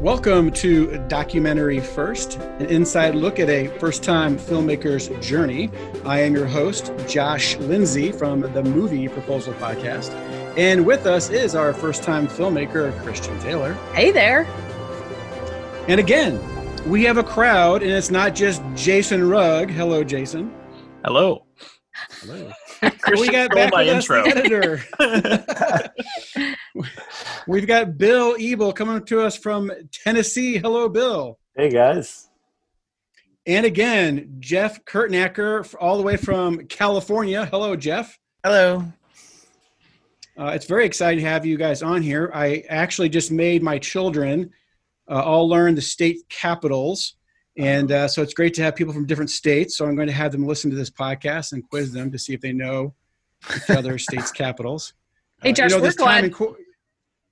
Welcome to Documentary First, an inside look at a first time filmmaker's journey. I am your host, Josh Lindsay from the Movie Proposal Podcast. And with us is our first time filmmaker, Christian Taylor. Hey there. And again, we have a crowd, and it's not just Jason Rugg. Hello, Jason. Hello. Hello. we got back my intro. editor. We've got Bill Ebel coming to us from Tennessee. Hello, Bill. Hey guys. And again, Jeff Kurtenacker, all the way from California. Hello, Jeff. Hello. Uh, it's very exciting to have you guys on here. I actually just made my children uh, all learn the state capitals. And uh, so it's great to have people from different states. So I'm going to have them listen to this podcast and quiz them to see if they know each other states' capitals. Hey, Josh, you know, we're glad.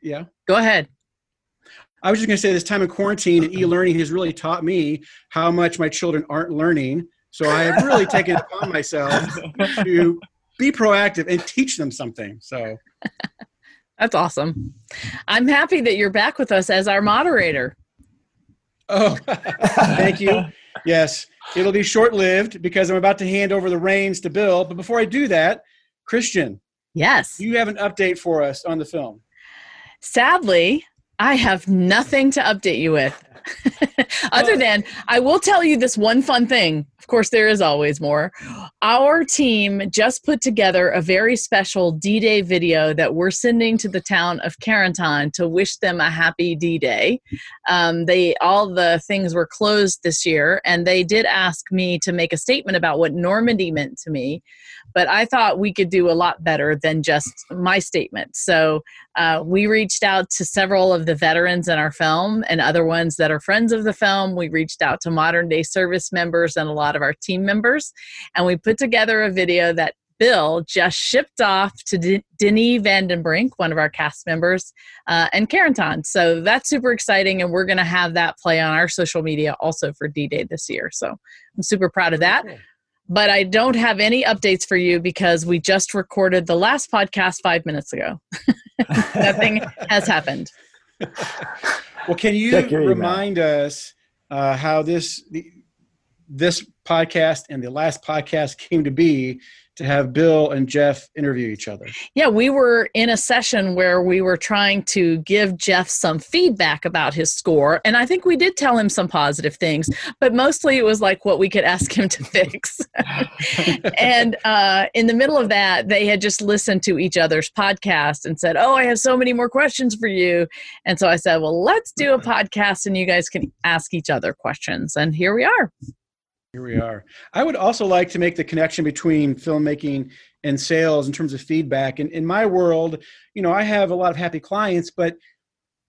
yeah. Go ahead. I was just going to say this time in quarantine and e-learning has really taught me how much my children aren't learning. So I have really taken it upon myself to be proactive and teach them something. So That's awesome. I'm happy that you're back with us as our moderator. Oh, thank you. Yes, it'll be short lived because I'm about to hand over the reins to Bill. But before I do that, Christian, Yes. you have an update for us on the film. Sadly, I have nothing to update you with. Other than I will tell you this one fun thing. Of course, there is always more. Our team just put together a very special D Day video that we're sending to the town of Carentan to wish them a happy D Day. Um, they all the things were closed this year, and they did ask me to make a statement about what Normandy meant to me. But I thought we could do a lot better than just my statement. So uh, we reached out to several of the veterans in our film and other ones that are friends of the film. We reached out to modern day service members and a lot of our team members. And we put together a video that Bill just shipped off to D- Denis Vandenbrink, one of our cast members, uh, and Carentan. So that's super exciting. And we're going to have that play on our social media also for D Day this year. So I'm super proud of that. But I don't have any updates for you because we just recorded the last podcast five minutes ago. Nothing has happened. Well, can you Check your email. remind us uh, how this the, this podcast and the last podcast came to be to have Bill and Jeff interview each other? Yeah, we were in a session where we were trying to give Jeff some feedback about his score. And I think we did tell him some positive things, but mostly it was like what we could ask him to fix. and uh, in the middle of that, they had just listened to each other's podcast and said, Oh, I have so many more questions for you. And so I said, Well, let's do a podcast and you guys can ask each other questions. And here we are. Here we are. I would also like to make the connection between filmmaking and sales in terms of feedback. And in my world, you know, I have a lot of happy clients, but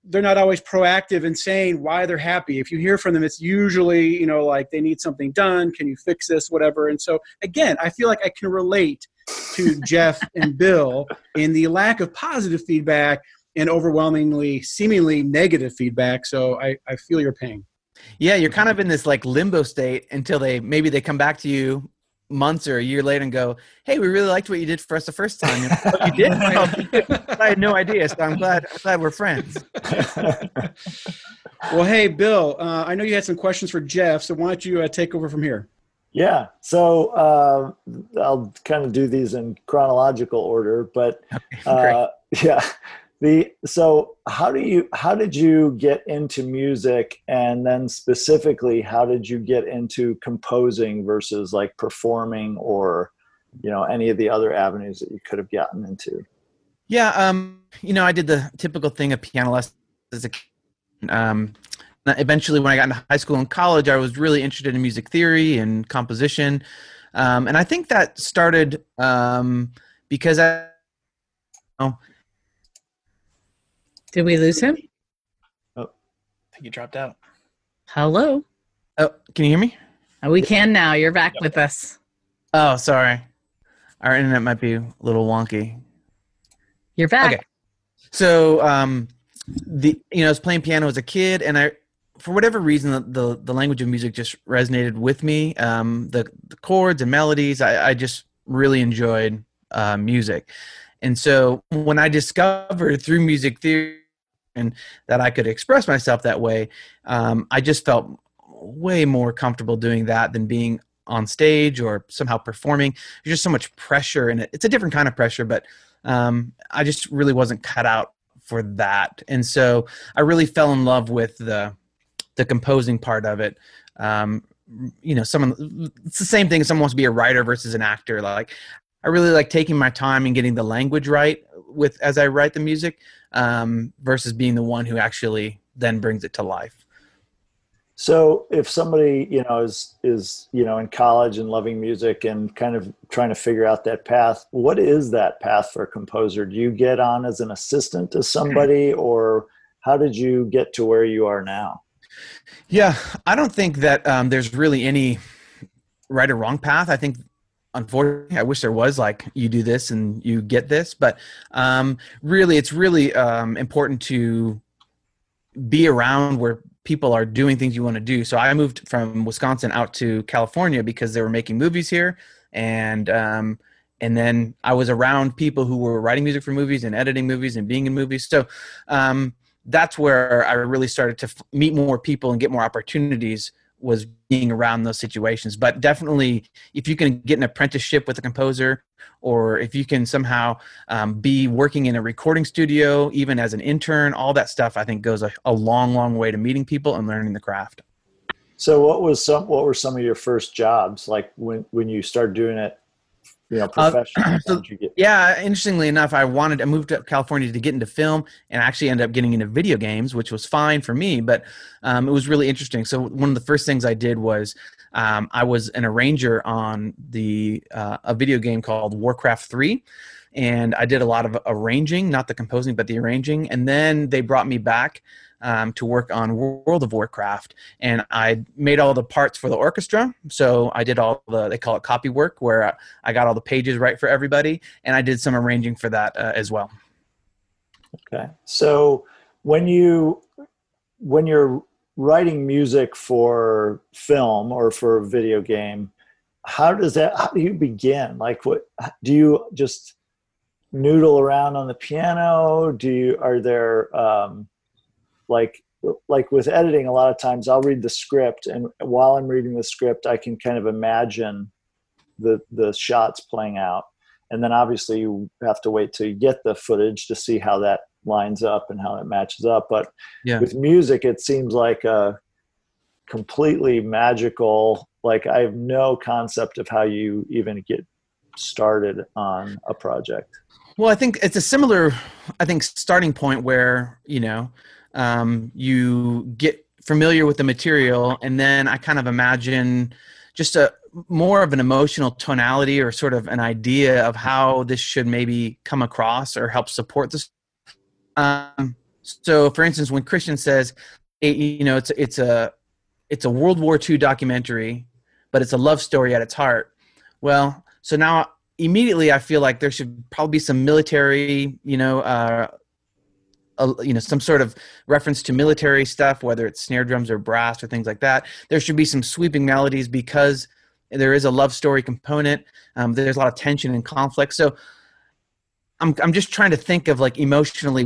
they're not always proactive in saying why they're happy. If you hear from them, it's usually, you know, like they need something done. Can you fix this? Whatever. And so, again, I feel like I can relate to Jeff and Bill in the lack of positive feedback and overwhelmingly, seemingly negative feedback. So I, I feel your pain. Yeah, you're kind of in this like limbo state until they maybe they come back to you months or a year later and go, "Hey, we really liked what you did for us the first time." You're like, "Oh, you did? Well, you did. I had no idea, so I'm glad. I'm glad we're friends. Well, hey, Bill, uh, I know you had some questions for Jeff, so why don't you uh, take over from here? Yeah. So uh, I'll kind of do these in chronological order, but uh, yeah. The so how do you how did you get into music, and then specifically how did you get into composing versus like performing or you know any of the other avenues that you could have gotten into? Yeah, um, you know, I did the typical thing of piano lessons as a. Um, eventually, when I got into high school and college, I was really interested in music theory and composition, um, and I think that started um, because I. Oh, Did we lose him? Oh, I think you dropped out. Hello. oh, can you hear me? Uh, We can now. You're back with us. Oh, sorry. Our internet might be a little wonky. You're back. Okay. So, um, the you know, I was playing piano as a kid, and I, for whatever reason, the the, the language of music just resonated with me. Um, the, the chords and melodies, I, I just really enjoyed uh, music, and so when I discovered through music theory that I could express myself that way, um, I just felt way more comfortable doing that than being on stage or somehow performing. There's just so much pressure in it. It's a different kind of pressure, but um, I just really wasn't cut out for that. And so I really fell in love with the the composing part of it. Um, you know, someone it's the same thing. Someone wants to be a writer versus an actor. Like I really like taking my time and getting the language right with as I write the music um, versus being the one who actually then brings it to life. So if somebody, you know, is is, you know, in college and loving music and kind of trying to figure out that path, what is that path for a composer? Do you get on as an assistant to somebody or how did you get to where you are now? Yeah, I don't think that um, there's really any right or wrong path. I think unfortunately i wish there was like you do this and you get this but um, really it's really um, important to be around where people are doing things you want to do. So I moved from Wisconsin out to California because they were making movies here, and um, and then I was around people who were writing music for movies and editing movies and being in movies. So um, that's where I really started to f- meet more people and get more opportunities was being around those situations. But definitely, if you can get an apprenticeship with a composer, or if you can somehow um, be working in a recording studio, even as an intern, all that stuff I think goes a, a long, long way to meeting people and learning the craft. So, what was some? What were some of your first jobs like when when you started doing it you know, professional? Uh, so, yeah, interestingly enough, I wanted I moved to California to get into film, and actually ended up getting into video games, which was fine for me, but um, it was really interesting. So one of the first things I did was um, I was an arranger on the uh, a video game called Warcraft Three. And I did a lot of arranging, not the composing, but the arranging. And then they brought me back um, to work on World of Warcraft, and I made all the parts for the orchestra. So I did all the they call it copy work, where I got all the pages right for everybody, and I did some arranging for that uh, as well. Okay, so when you when you're writing music for film or for a video game, how does that? How do you begin? Like, what do you just noodle around on the piano? Do you are there um, like like with editing a lot of times i'll read the script and while i'm reading the script i can kind of imagine the the shots playing out. And then obviously you have to wait till you get the footage to see how that lines up and how it matches up. But yeah. with music it seems like a completely magical like i have no concept of how you even get started on a project. Well i think it's a similar i think starting point where you know um, you get familiar with the material and then i kind of imagine just a more of an emotional tonality or sort of an idea of how this should maybe come across or help support this. Um, so for instance when christian says you know it's it's a it's a world war ii documentary but it's a love story at its heart well so now immediately i feel like there should probably be some military you know uh, a, you know some sort of reference to military stuff whether it's snare drums or brass or things like that there should be some sweeping melodies because there is a love story component. Um, there's a lot of tension and conflict. So i'm, I'm just trying to think of like emotionally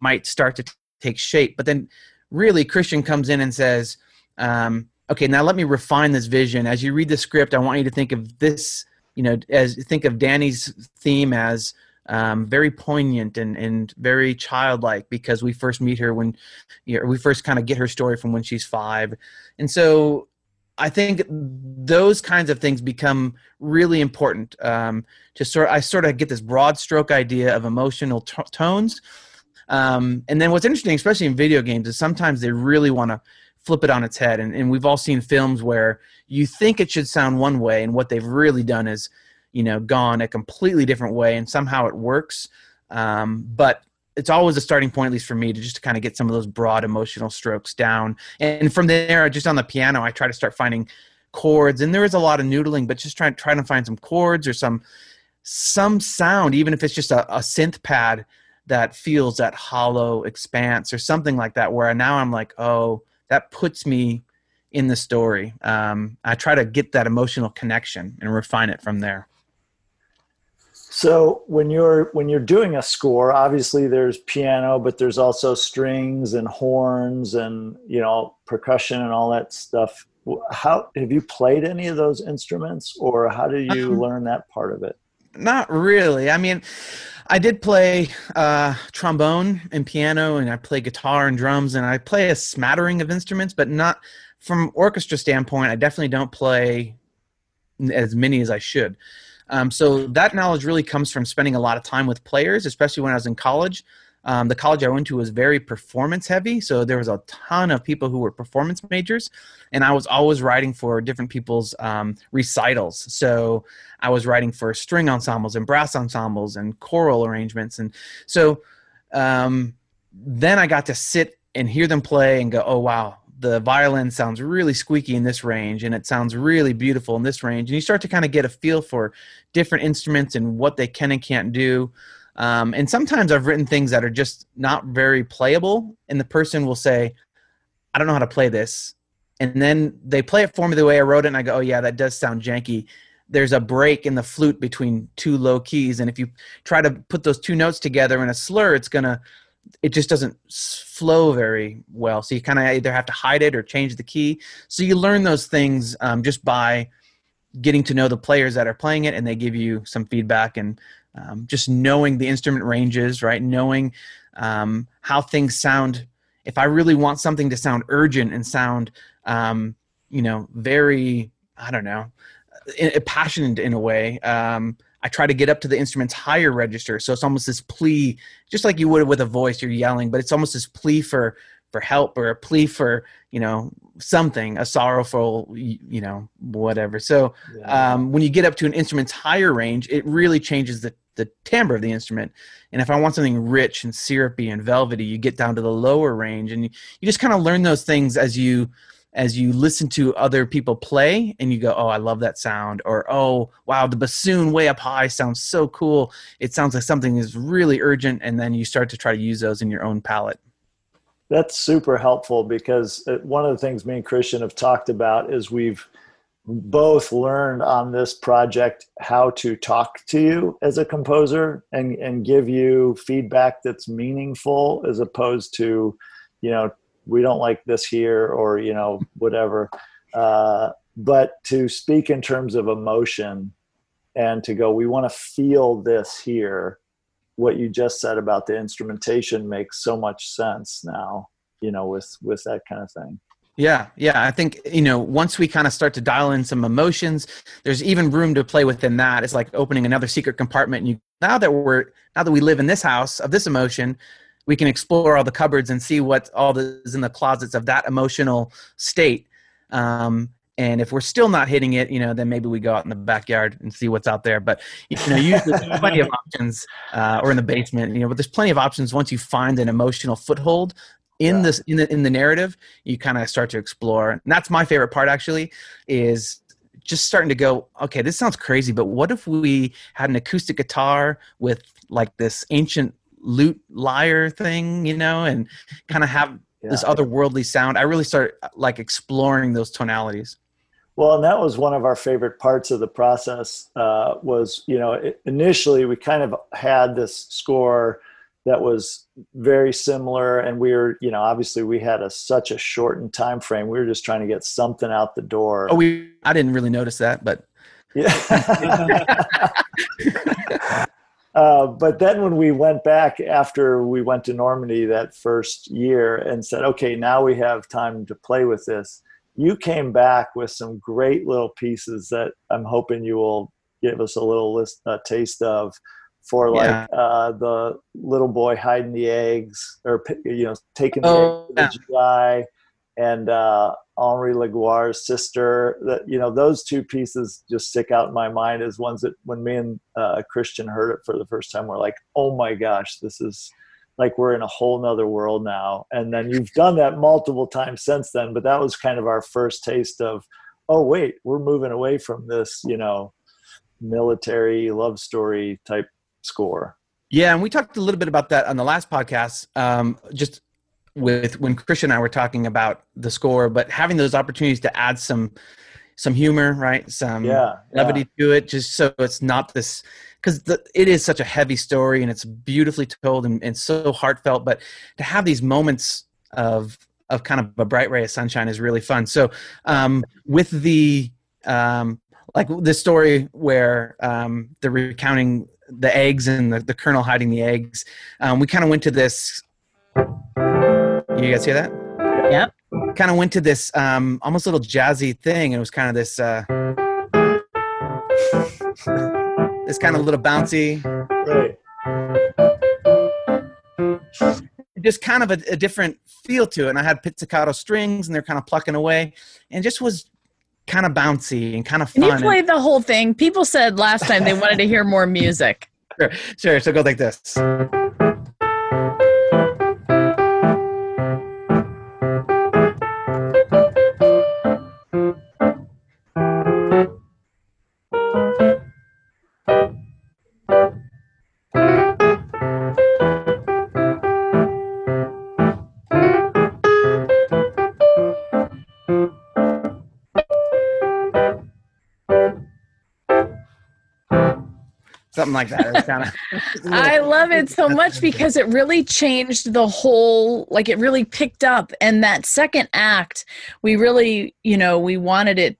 might start to t- take shape. But then really christian comes in and says um, okay now let me refine this vision. As you read the script i want you to think of this you know as think of danny's theme as um, very poignant and, and very childlike because we first meet her when you know, we first kind of get her story from when she's five. And so I think those kinds of things become really important um, to sort. I sort of get this broad stroke idea of emotional t- tones, um, and then what's interesting, especially in video games, is sometimes they really want to flip it on its head. And, and we've all seen films where you think it should sound one way, and what they've really done is you know gone a completely different way and somehow it works. Um, but it's always a starting point at least for me to just to kind of get some of those broad emotional strokes down. And from there just on the piano i try to start finding chords and there is a lot of noodling but just trying to find some chords or some some sound even if it's just a, a synth pad that feels that hollow expanse or something like that where now i'm like oh that puts me in the story. Um, i try to get that emotional connection and refine it from there So when you're when you're doing a score, obviously there's piano, but there's also strings and horns and you know percussion and all that stuff. How have you played any of those instruments, or how do you um, learn that part of it? Not really. I mean, I did play uh, trombone and piano, and I play guitar and drums, and I play a smattering of instruments, but not from orchestra standpoint. I definitely don't play as many as I should. Um, so that knowledge really comes from spending a lot of time with players, especially when I was in college. Um, the college I went to was very performance heavy, so there was a ton of people who were performance majors, and I was always writing for different people's um, recitals. So I was writing for string ensembles and brass ensembles and choral arrangements, and so um, then I got to sit and hear them play and go, "Oh wow, the violin sounds really squeaky in this range and it sounds really beautiful in this range and you start to kind of get a feel for different instruments and what they can and can't do. Um, and sometimes i've written things that are just not very playable and the person will say i don't know how to play this. And then they play it for me the way i wrote it and i go oh yeah that does sound janky. There's a break in the flute between two low keys and if you try to put those two notes together in a slur it's going to it just doesn't flow very well. So you kind of either have to hide it or change the key. So you learn those things um, just by getting to know the players that are playing it, and they give you some feedback and um, just knowing the instrument ranges, right? Knowing um, how things sound. If I really want something to sound urgent and sound, um, you know, very, I don't know, passionate in a way. Um, I try to get up to the instrument's higher register. So it's almost this plea, just like you would with a voice, you're yelling, but it's almost this plea for for help or a plea for you know something, a sorrowful, you know, whatever. So yeah. um, when you get up to an instrument's higher range, it really changes the the timbre of the instrument. And if I want something rich and syrupy and velvety, you get down to the lower range, and you, you just kind of learn those things as you as you listen to other people play and you go, oh, I love that sound, or oh, wow, the bassoon way up high sounds so cool. It sounds like something is really urgent, and then you start to try to use those in your own palette. That's super helpful because uh, one of the things me and Christian have talked about is we've both learned on this project how to talk to you as a composer and, and give you feedback that's meaningful as opposed to, you know, we don't like this here or you know whatever uh, but to speak in terms of emotion and to go we want to feel this here what you just said about the instrumentation makes so much sense now you know with with that kind of thing yeah, yeah. I think, you know, once we kind of start to dial in some emotions, there's even room to play within that. It's like opening another secret compartment. And you now that we're now that we live in this house of this emotion, we can explore all the cupboards and see what all is in the closets of that emotional state. Um, and if we're still not hitting it, you know, then maybe we go out in the backyard and see what's out there. But you know, usually there's plenty of options, uh, or in the basement, you know. But there's plenty of options once you find an emotional foothold in yeah. this in the in the narrative. You kind of start to explore, and that's my favorite part. Actually, is just starting to go. Okay, this sounds crazy, but what if we had an acoustic guitar with like this ancient lute lyre thing, you know, and kind of have yeah. this otherworldly sound. I really start like exploring those tonalities. Well, and that was one of our favorite parts of the process. Uh, was you know it, initially we kind of had this score that was very similar, and we were you know obviously we had a such a shortened time frame. We were just trying to get something out the door. Oh, we I didn't really notice that, but yeah. Uh, but then when we went back after we went to Normandy that first year and said, okay, now we have time to play with this, you came back with some great little pieces that I'm hoping you will give us a little list, a taste of for like yeah. uh, the little boy hiding the eggs or you know taking the oh, eggs yeah. GI and uh, Henri Laguire's sister. That you know, those two pieces just stick out in my mind as ones that when me and uh, Christian heard it for the first time, we're like, "Oh my gosh, this is like we're in a whole nother world now." And then you've done that multiple times since then, but that was kind of our first taste of, "Oh wait, we're moving away from this," you know, military love story type score. Yeah, and we talked a little bit about that on the last podcast. Um, just with when Christian and I were talking about the score, but having those opportunities to add some some humor, right? Some yeah, levity yeah. to it, just so it's not this because it is such a heavy story and it's beautifully told and, and so heartfelt. But to have these moments of of kind of a bright ray of sunshine is really fun. So um, with the um, like the story where um, they're recounting the eggs and the, the colonel hiding the eggs, um, we kind of went to this. You guys hear that? Yep. Kind of went to this um, almost little jazzy thing, it was kind of this. Uh, this kind of little bouncy. Right just kind of a, a, different feel to it. And I had pizzicato strings, and they're kind of plucking away, and just was kind of bouncy and kind of fun. Can you play the whole thing? People said last time they wanted to hear more music. Sure, sure. So go like this. Like that. Kind of. I love it so much because it really changed the whole. Like it really picked up, and that second act, we really, you know, we wanted it.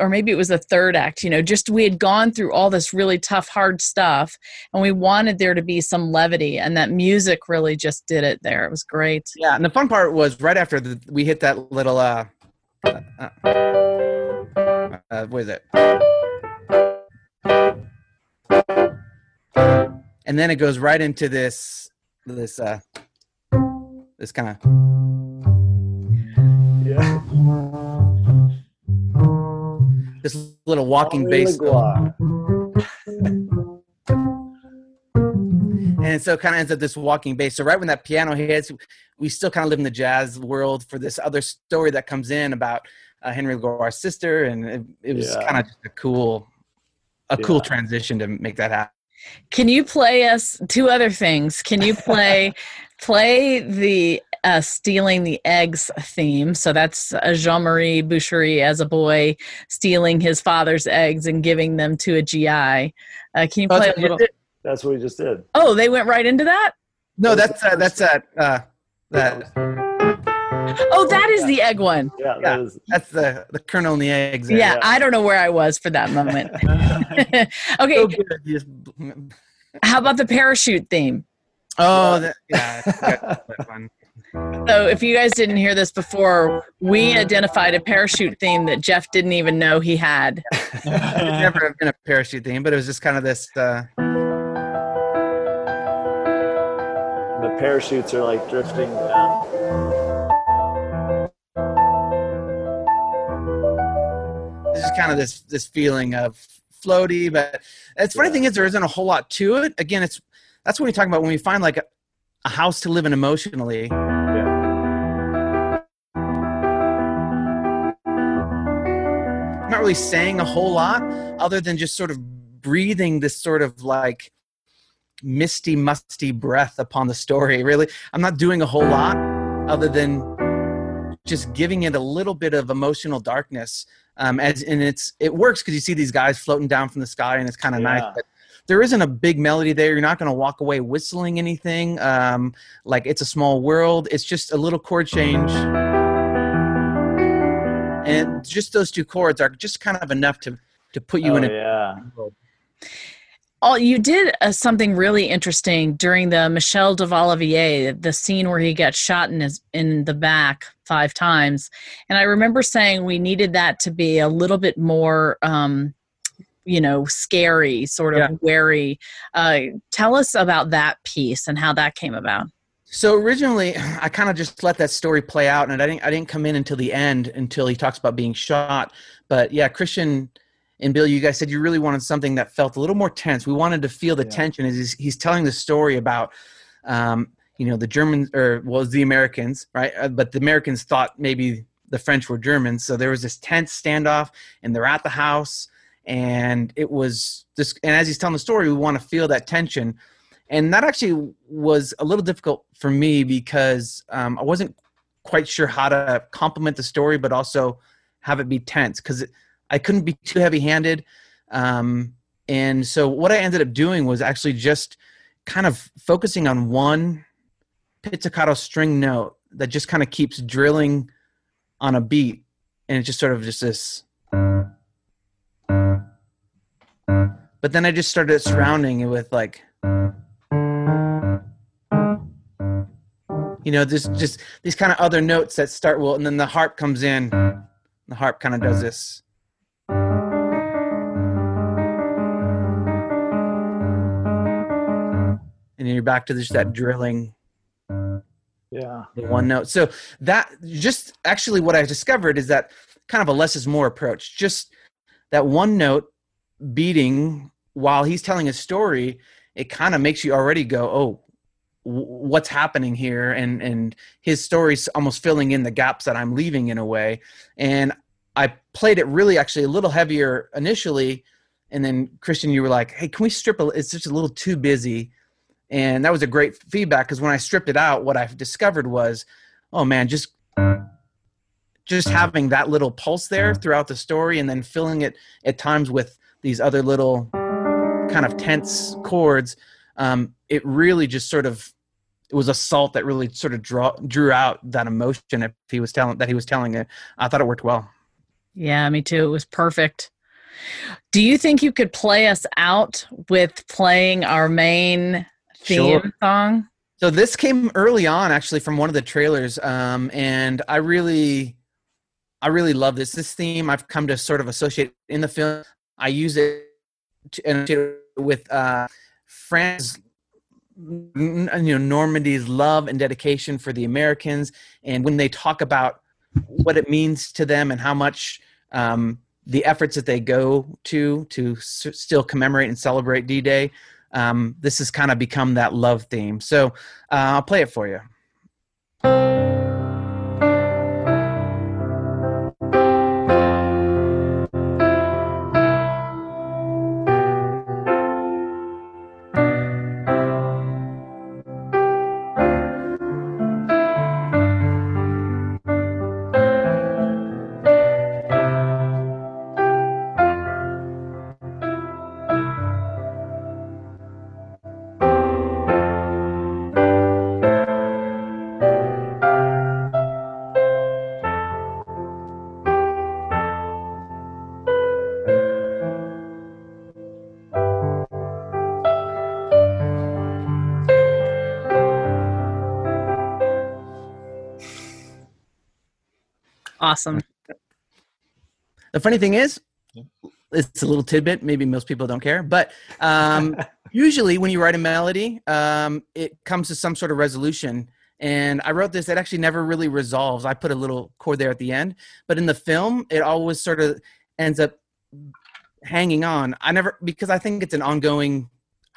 Or maybe it was the third act, you know, just we had gone through all this really tough, hard stuff, and we wanted there to be some levity, and that music really just did it there. It was great. Yeah, and the fun part was right after the, we hit that little, uh, uh, uh, uh what is it? And then it goes right into this this uh this kind of yeah this little walking bass and so it kind of ends up this walking bass so right when that piano hits we still kind of live in the jazz world for this other story that comes in about uh, henry Legoire's sister and it, it was yeah. kind of just a cool a yeah. cool transition to make that happen can you play us two other things? Can you play play the uh, stealing the eggs theme? So that's uh, Jean Marie Boucherie as a boy stealing his father's eggs and giving them to a GI. Uh, can you play a little? That's what we just did. Oh, they went right into that. No, that's uh, that's uh, uh, that. Oh, that is the egg one. Yeah, that is. that's the the colonel in the eggs. Yeah, yeah, I don't know where I was for that moment. okay. So How about the parachute theme? Oh, that, yeah, that fun. So, if you guys didn't hear this before, we identified a parachute theme that Jeff didn't even know he had. it never been a parachute theme, but it was just kind of this. Uh... The parachutes are like drifting down. Kind of this this feeling of floaty. But it's funny yeah. thing is there isn't a whole lot to it. Again, it's that's what we talk about when we find like a, a house to live in emotionally. Yeah. I'm not really saying a whole lot other than just sort of breathing this sort of like misty, musty breath upon the story. Really, I'm not doing a whole lot other than just giving it a little bit of emotional darkness um, as and it's it works because you see these guys floating down from the sky and it's kind of yeah. nice. But there isn't a big melody there. You're not going to walk away whistling anything. Um, like it's a small world. It's just a little chord change, and just those two chords are just kind of enough to to put you oh, in a yeah. World. Oh, you did uh, something really interesting during the Michel de Vallavieille, the scene where he gets shot in his in the back five times, and I remember saying we needed that to be a little bit more, um, you know, scary, sort of yeah. wary. Uh, tell us about that piece and how that came about. So originally, I kind of just let that story play out, and I didn't I didn't come in until the end until he talks about being shot. But yeah, Christian and Bill, you guys said you really wanted something that felt a little more tense. We wanted to feel the yeah. tension as he's, he's, telling the story about, um, you know, the Germans or was the Americans, right? Uh, but the Americans thought maybe the French were Germans. So there was this tense standoff, and they're at the house, and it was this. And as he's telling the story, we want to feel that tension, and that actually was a little difficult for me because um, I wasn't quite sure how to complement the story, but also have it be tense because I couldn't be too heavy handed. Um, and so what I ended up doing was actually just kind of focusing on one pizzicato string note that just kind of keeps drilling on a beat. And it's just sort of just this. But then I just started surrounding it with like you know, there's just these kind of other notes that start well, and then the harp comes in. The harp kind of does this. You're back to just that mm-hmm. drilling. Yeah. The one note. So that just actually what I discovered is that kind of a less is more approach. Just that one note beating while he's telling a story, it kind of makes you already go, oh, what's happening here and and his story's almost filling in the gaps that i'm leaving in a way and i played it really actually a little heavier initially and then christian you were like hey can we strip a it's just a little too busy and that was a great feedback because when i stripped it out what i discovered was oh man just just having that little pulse there throughout the story and then filling it at times with these other little kind of tense chords um, it really just sort of it was a salt that really sort of draw, drew out that emotion if he was telling that he was telling it. I thought it worked well. Yeah, me too. It was perfect. Do you think you could play us out with playing our main theme sure. song? So this came early on, actually, from one of the trailers, um, and I really, I really love this. This theme I've come to sort of associate in the film. I use it to, with uh, France you know Normandy's love and dedication for the Americans, and when they talk about what it means to them and how much um, the efforts that they go to to s- still commemorate and celebrate D-Day, um, this has kind of become that love theme. So uh, I'll play it for you. Awesome. The funny thing is, it's a little tidbit. Maybe most people don't care, but um, usually when you write a melody, um, it comes to some sort of resolution. And I wrote this. It actually never really resolves. I put a little chord there at the end, but in the film, it always sort of ends up hanging on. I never because I think it's an ongoing.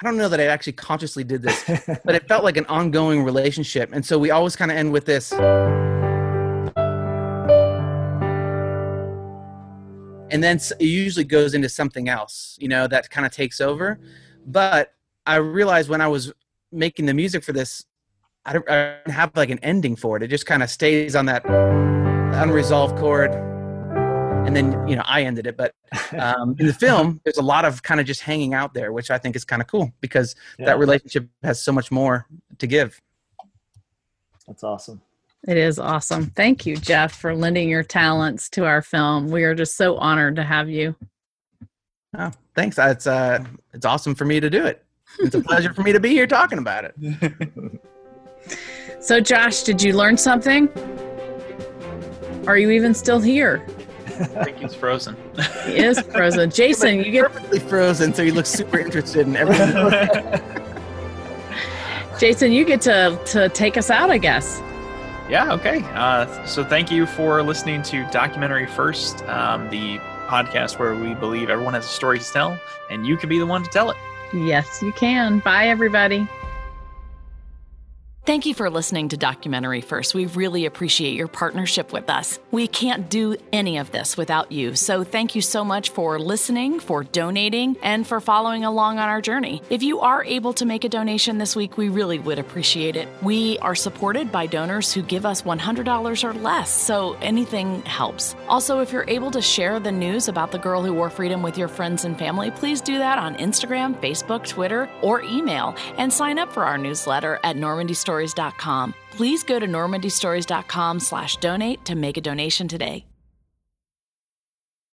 I don't know that I actually consciously did this, but it felt like an ongoing relationship. And so we always kind of end with this. And then it usually goes into something else you know that kind of takes over. But i realized when i was making the music for this i don't, I don't have like an ending for it. It just kind of stays on that unresolved chord. And then you know i ended it. But um, in the film there's a lot of kind of just hanging out there which i think is kind of cool because yeah. that relationship has so much more to give. That's awesome it is awesome. Thank you, Jeff, for lending your talents to our film. We are just so honored to have you. Oh, thanks. It's uh, it's awesome for me to do it. It's a pleasure for me to be here talking about it. so, Josh, did you learn something? Are you even still here? I think he's frozen. he is frozen. Jason, you get perfectly frozen, so he looks super interested in everything. Jason, you get to to take us out, I guess. Yeah, okay. Uh, so thank you for listening to Documentary First, um, the podcast where we believe everyone has a story to tell, and you can be the one to tell it. Yes, you can. Bye, everybody. Thank you for listening to Documentary First. We really appreciate your partnership with us. We can't do any of this without you. So thank you so much for listening, for donating, and for following along on our journey. If you are able to make a donation this week, we really would appreciate it. We are supported by donors who give us $100 or less, so anything helps. Also, if you're able to share the news about the girl who wore freedom with your friends and family, please do that on Instagram, Facebook, Twitter, or email, and sign up for our newsletter at Normandy Story normandystories.com. Please go to normandystories.com slash donate to make a donation today.